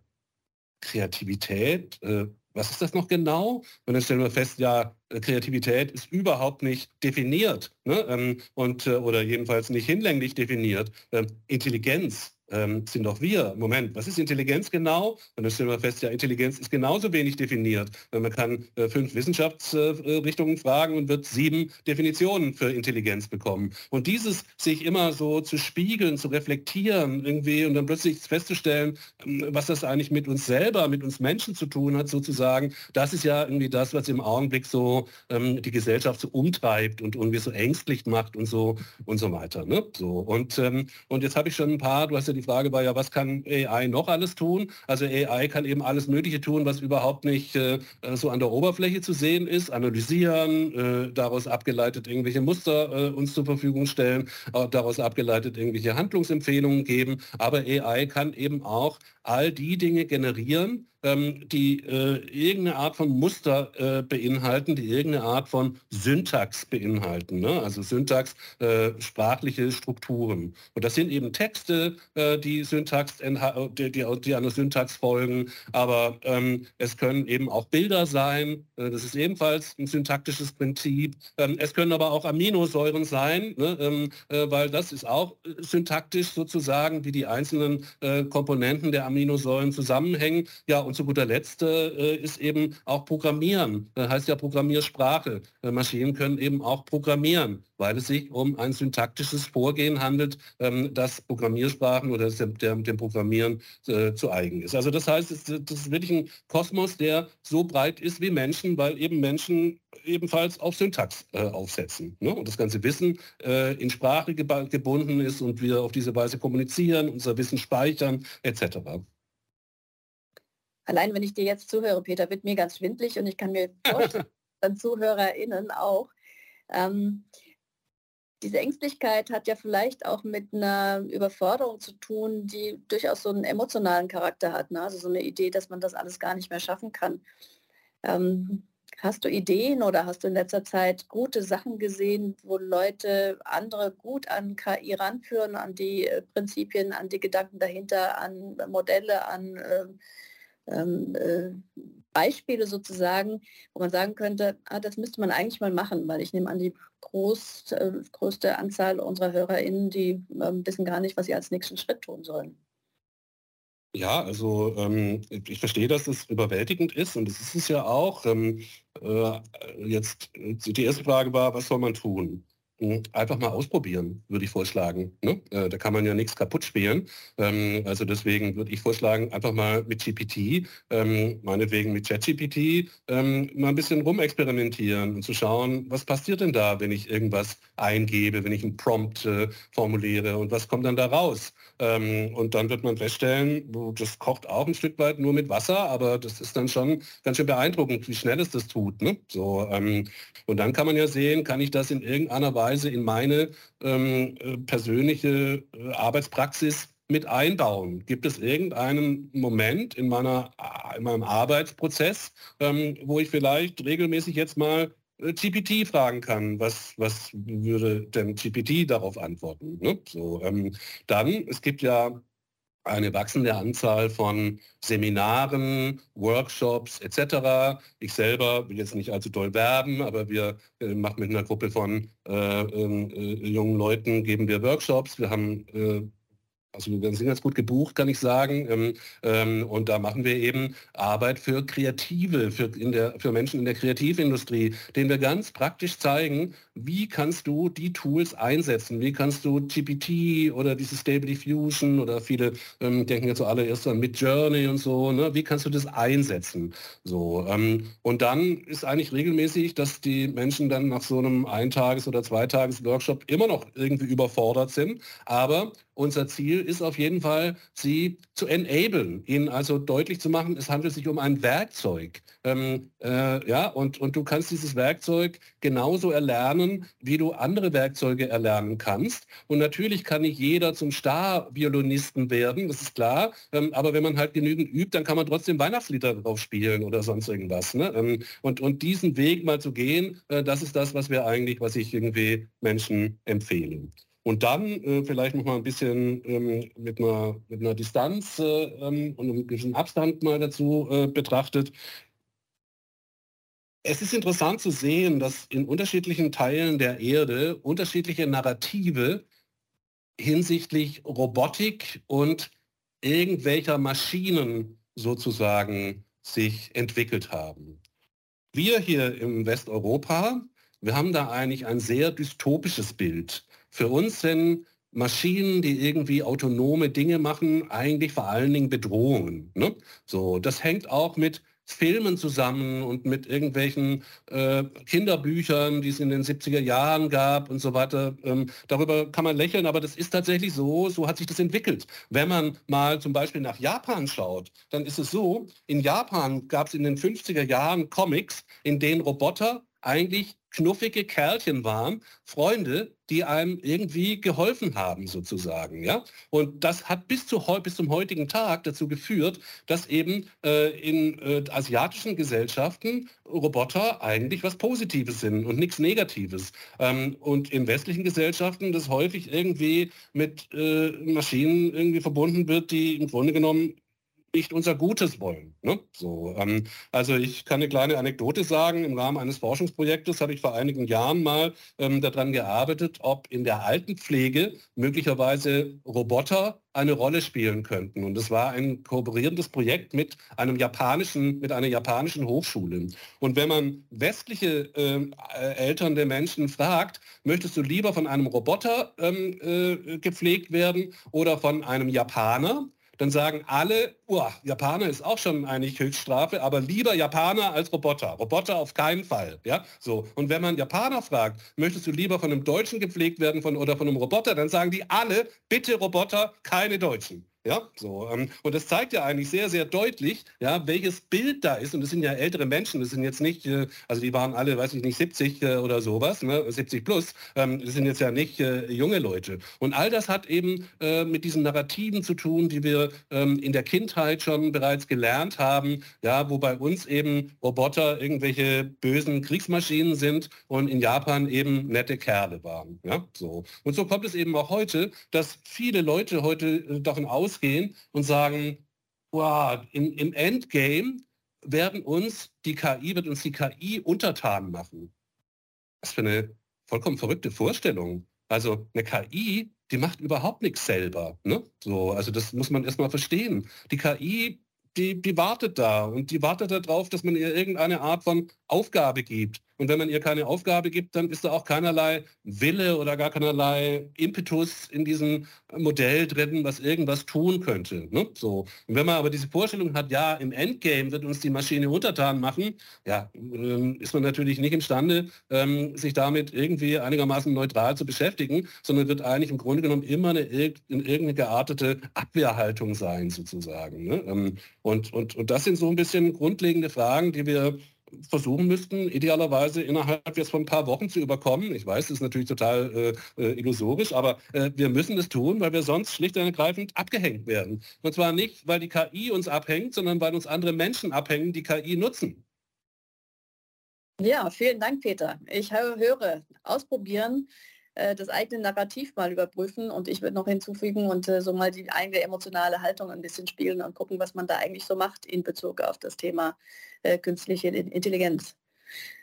Kreativität, äh, was ist das noch genau? Und dann stellen wir fest, ja, Kreativität ist überhaupt nicht definiert ne? ähm, und, äh, oder jedenfalls nicht hinlänglich definiert. Ähm, Intelligenz ähm, sind doch wir. Moment, was ist Intelligenz genau? Und dann stellen wir fest, ja, Intelligenz ist genauso wenig definiert. Man kann äh, fünf Wissenschaftsrichtungen äh, fragen und wird sieben Definitionen für Intelligenz bekommen. Und dieses sich immer so zu spiegeln, zu reflektieren irgendwie und dann plötzlich festzustellen, ähm, was das eigentlich mit uns selber, mit uns Menschen zu tun hat, sozusagen, das ist ja irgendwie das, was im Augenblick so ähm, die Gesellschaft so umtreibt und irgendwie so ängstlich macht und so und so weiter. Ne? So. Und, ähm, und jetzt habe ich schon ein paar, du hast ja die Frage war ja, was kann AI noch alles tun? Also AI kann eben alles Mögliche tun, was überhaupt nicht äh, so an der Oberfläche zu sehen ist, analysieren, äh, daraus abgeleitet irgendwelche Muster äh, uns zur Verfügung stellen, daraus abgeleitet irgendwelche Handlungsempfehlungen geben. Aber AI kann eben auch all die Dinge generieren, ähm, die äh, irgendeine Art von Muster äh, beinhalten, die irgendeine Art von Syntax beinhalten. Ne? Also Syntax, äh, sprachliche Strukturen. Und das sind eben Texte, äh, die, Syntax, die, die, einer Syntax folgen, aber ähm, es können eben auch Bilder sein, äh, das ist ebenfalls ein syntaktisches Prinzip. Ähm, es können aber auch Aminosäuren sein, ne? Ähm, äh, weil das ist auch syntaktisch sozusagen, wie die einzelnen Komponenten der Aminosäuren zusammenhängen. Ja, und zu guter Letzt äh, ist eben auch Programmieren. Das heißt ja Programmiersprache. Äh, Maschinen können eben auch programmieren, weil es sich um ein syntaktisches Vorgehen handelt, ähm, das Programmiersprachen oder dem, dem Programmieren äh, zu eigen ist. Also das heißt, es, das ist wirklich ein Kosmos, der so breit ist wie Menschen, weil eben Menschen ebenfalls auf Syntax äh, aufsetzen. Ne? Und das ganze Wissen äh, in Sprache gebunden ist und wir auf diese Weise kommunizieren, unser Wissen speichern etc. Allein wenn ich dir jetzt zuhöre, Peter, wird mir ganz schwindlig und ich kann mir <laughs> vorstellen, dann ZuhörerInnen auch. Ähm, diese Ängstlichkeit hat ja vielleicht auch mit einer Überforderung zu tun, die durchaus so einen emotionalen Charakter hat. Ne? Also so eine Idee, dass man das alles gar nicht mehr schaffen kann. Ähm, hast du Ideen oder hast du in letzter Zeit gute Sachen gesehen, wo Leute andere gut an KI ranführen, an die äh, Prinzipien, an die Gedanken dahinter, an Modelle, an äh, ähm, äh, Beispiele sozusagen, wo man sagen könnte, ah, das müsste man eigentlich mal machen, weil ich nehme an, die groß, äh, größte Anzahl unserer HörerInnen, die äh, wissen gar nicht, was sie als nächsten Schritt tun sollen. Ja, also ähm, ich verstehe, dass es überwältigend ist und es ist es ja auch. Ähm, äh, jetzt die erste Frage war, was soll man tun? Hm, einfach mal ausprobieren, würde ich vorschlagen. Ne? Äh, da kann man ja nichts kaputt spielen. Ähm, also deswegen würde ich vorschlagen, einfach mal mit GPT, ähm, meinetwegen mit ChatGPT, ähm, mal ein bisschen rumexperimentieren und zu schauen, was passiert denn da, wenn ich irgendwas eingebe, wenn ich einen Prompt äh, formuliere und was kommt dann da raus? Und dann wird man feststellen, das kocht auch ein Stück weit nur mit Wasser, aber das ist dann schon ganz schön beeindruckend, wie schnell es das tut. Ne? So, und dann kann man ja sehen, kann ich das in irgendeiner Weise Weise in meine ähm, äh, persönliche äh, Arbeitspraxis mit einbauen? Gibt es irgendeinen Moment in, meiner, äh, in meinem Arbeitsprozess, ähm, wo ich vielleicht regelmäßig jetzt mal GPT fragen kann, was, was würde denn GPT darauf antworten? Ne? So, ähm, dann, es gibt ja eine wachsende Anzahl von Seminaren, Workshops etc. Ich selber will jetzt nicht allzu doll werben, aber wir äh, machen mit einer Gruppe von äh, ähm, äh, jungen Leuten, geben wir Workshops. Wir haben äh, also wir sind ganz gut gebucht, kann ich sagen. Ähm, ähm, und da machen wir eben Arbeit für Kreative, für, in der, für Menschen in der Kreativindustrie, denen wir ganz praktisch zeigen, wie kannst du die Tools einsetzen? Wie kannst du GPT oder diese Stable Diffusion oder viele ähm, denken jetzt zuallererst an Mid Journey und so, ne? wie kannst du das einsetzen? So, ähm, und dann ist eigentlich regelmäßig, dass die Menschen dann nach so einem Eintages- oder Zweitages-Workshop immer noch irgendwie überfordert sind, aber unser Ziel ist auf jeden Fall, sie zu enablen, ihnen also deutlich zu machen, es handelt sich um ein Werkzeug. Ähm, äh, ja, und, und du kannst dieses Werkzeug genauso erlernen, wie du andere Werkzeuge erlernen kannst. Und natürlich kann nicht jeder zum Star-Violinisten werden, das ist klar. Ähm, aber wenn man halt genügend übt, dann kann man trotzdem Weihnachtslieder drauf spielen oder sonst irgendwas. Ne? Ähm, und, und diesen Weg mal zu gehen, äh, das ist das, was wir eigentlich, was ich irgendwie Menschen empfehlen. Und dann äh, vielleicht noch mal ein bisschen ähm, mit, einer, mit einer Distanz äh, ähm, und einem gewissen Abstand mal dazu äh, betrachtet. Es ist interessant zu sehen, dass in unterschiedlichen Teilen der Erde unterschiedliche Narrative hinsichtlich Robotik und irgendwelcher Maschinen sozusagen sich entwickelt haben. Wir hier im Westeuropa, wir haben da eigentlich ein sehr dystopisches Bild für uns sind Maschinen, die irgendwie autonome Dinge machen, eigentlich vor allen Dingen Bedrohungen. Ne? So, das hängt auch mit Filmen zusammen und mit irgendwelchen äh, Kinderbüchern, die es in den 70er Jahren gab und so weiter. Ähm, darüber kann man lächeln, aber das ist tatsächlich so, so hat sich das entwickelt. Wenn man mal zum Beispiel nach Japan schaut, dann ist es so, in Japan gab es in den 50er Jahren Comics, in denen Roboter eigentlich knuffige Kerlchen waren, Freunde, die einem irgendwie geholfen haben sozusagen. Ja? Und das hat bis, zu, bis zum heutigen Tag dazu geführt, dass eben äh, in äh, asiatischen Gesellschaften Roboter eigentlich was Positives sind und nichts Negatives. Ähm, und in westlichen Gesellschaften das häufig irgendwie mit äh, Maschinen irgendwie verbunden wird, die im Grunde genommen nicht unser Gutes wollen. Ne? So, ähm, also ich kann eine kleine Anekdote sagen. Im Rahmen eines Forschungsprojektes habe ich vor einigen Jahren mal ähm, daran gearbeitet, ob in der Altenpflege möglicherweise Roboter eine Rolle spielen könnten. Und es war ein kooperierendes Projekt mit einem japanischen, mit einer japanischen Hochschule. Und wenn man westliche ähm, äh, Eltern der Menschen fragt, möchtest du lieber von einem Roboter ähm, äh, gepflegt werden oder von einem Japaner, dann sagen alle, oh, Japaner ist auch schon eigentlich Höchststrafe, aber lieber Japaner als Roboter. Roboter auf keinen Fall. Ja? So. Und wenn man Japaner fragt, möchtest du lieber von einem Deutschen gepflegt werden von, oder von einem Roboter, dann sagen die alle, bitte Roboter, keine Deutschen. Ja, so. Ähm, und das zeigt ja eigentlich sehr, sehr deutlich, ja, welches Bild da ist. Und das sind ja ältere Menschen, das sind jetzt nicht, äh, also die waren alle, weiß ich nicht, 70 äh, oder sowas, ne, 70 plus. Ähm, das sind jetzt ja nicht äh, junge Leute. Und all das hat eben mit diesen Narrativen zu tun, die wir ähm, in der Kindheit schon bereits gelernt haben, ja, wo bei uns eben Roboter irgendwelche bösen Kriegsmaschinen sind und in Japan eben nette Kerle waren. Ja, so. Und so kommt es eben auch heute, dass viele Leute heute davon aus rausgehen und sagen, wow, in, im Endgame werden uns die KI, wird uns die KI untertan machen. Was für eine vollkommen verrückte Vorstellung. Also eine KI, die macht überhaupt nichts selber. Ne? So, also das muss man erstmal verstehen. Die KI, die, die wartet da und die wartet darauf, dass man ihr irgendeine Art von Aufgabe gibt. Und wenn man ihr keine Aufgabe gibt, dann ist da auch keinerlei Wille oder gar keinerlei Impetus in diesem Modell drin, was irgendwas tun könnte. Ne? So. Und wenn man aber diese Vorstellung hat, ja, im Endgame wird uns die Maschine untertan machen, ja, ähm, ist man natürlich nicht imstande, ähm, sich damit irgendwie einigermaßen neutral zu beschäftigen, sondern wird eigentlich im Grunde genommen immer eine, in irgendeine geartete Abwehrhaltung sein, sozusagen. Ne? Ähm, und, und, und das sind so ein bisschen grundlegende Fragen, die wir versuchen müssten, idealerweise innerhalb jetzt von ein paar Wochen zu überkommen. Ich weiß, das ist natürlich total äh, äh, illusorisch, aber äh, wir müssen es tun, weil wir sonst schlicht und ergreifend abgehängt werden. Und zwar nicht, weil die KI uns abhängt, sondern weil uns andere Menschen abhängen, die KI nutzen. Ja, vielen Dank, Peter. Ich höre, ausprobieren äh, das eigene Narrativ mal überprüfen und ich würde noch hinzufügen und äh, so mal die eigene emotionale Haltung ein bisschen spielen und gucken, was man da eigentlich so macht in Bezug auf das Thema äh, künstliche Intelligenz.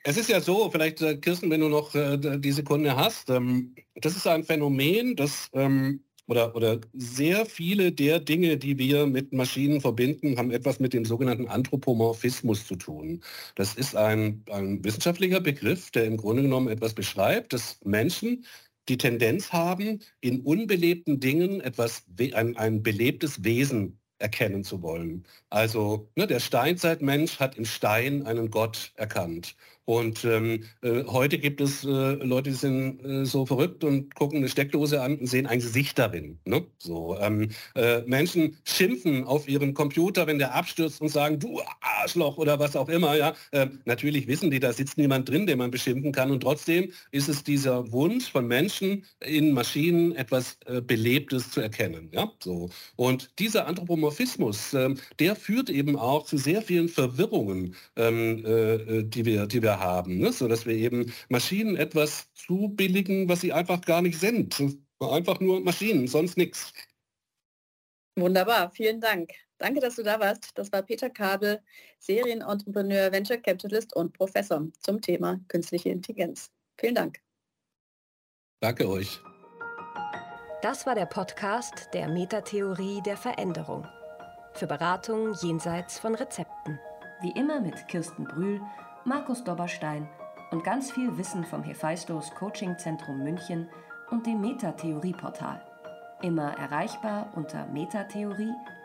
Es ist ja so, vielleicht äh, Kirsten, wenn du noch äh, die Sekunde hast, ähm, das ist ein Phänomen, das ähm, oder, oder sehr viele der Dinge, die wir mit Maschinen verbinden, haben etwas mit dem sogenannten Anthropomorphismus zu tun. Das ist ein, ein wissenschaftlicher Begriff, der im Grunde genommen etwas beschreibt, dass Menschen die Tendenz haben, in unbelebten Dingen etwas, ein, ein belebtes Wesen erkennen zu wollen. Also ne, der Steinzeitmensch hat im Stein einen Gott erkannt. Und ähm, äh, heute gibt es äh, Leute, die sind äh, so verrückt und gucken eine Steckdose an und sehen ein Gesicht darin. Ne? So, ähm, äh, Menschen schimpfen auf ihren Computer, wenn der abstürzt und sagen, du Arschloch oder was auch immer. Ja? Ähm, natürlich wissen die, da sitzt niemand drin, den man beschimpfen kann. Und trotzdem ist es dieser Wunsch von Menschen in Maschinen etwas äh, Belebtes zu erkennen. Ja? So. Und dieser Anthropomorphismus, ähm, der führt eben auch zu sehr vielen Verwirrungen, ähm, äh, die, wir, die wir haben, ne? sodass wir eben Maschinen etwas zubilligen, was sie einfach gar nicht sind. Einfach nur Maschinen, sonst nichts. Wunderbar, vielen Dank. Danke, dass du da warst. Das war Peter Kabel, Serienentrepreneur, Venture Capitalist und Professor zum Thema künstliche Intelligenz. Vielen Dank. Danke euch. Das war der Podcast der Metatheorie der Veränderung. Für Beratung jenseits von Rezepten. Wie immer mit Kirsten Brühl Markus Dobberstein und ganz viel Wissen vom Hephaistos Coaching Zentrum München und dem Metatheorie-Portal. Immer erreichbar unter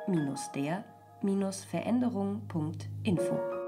metatheorie-der-veränderung.info.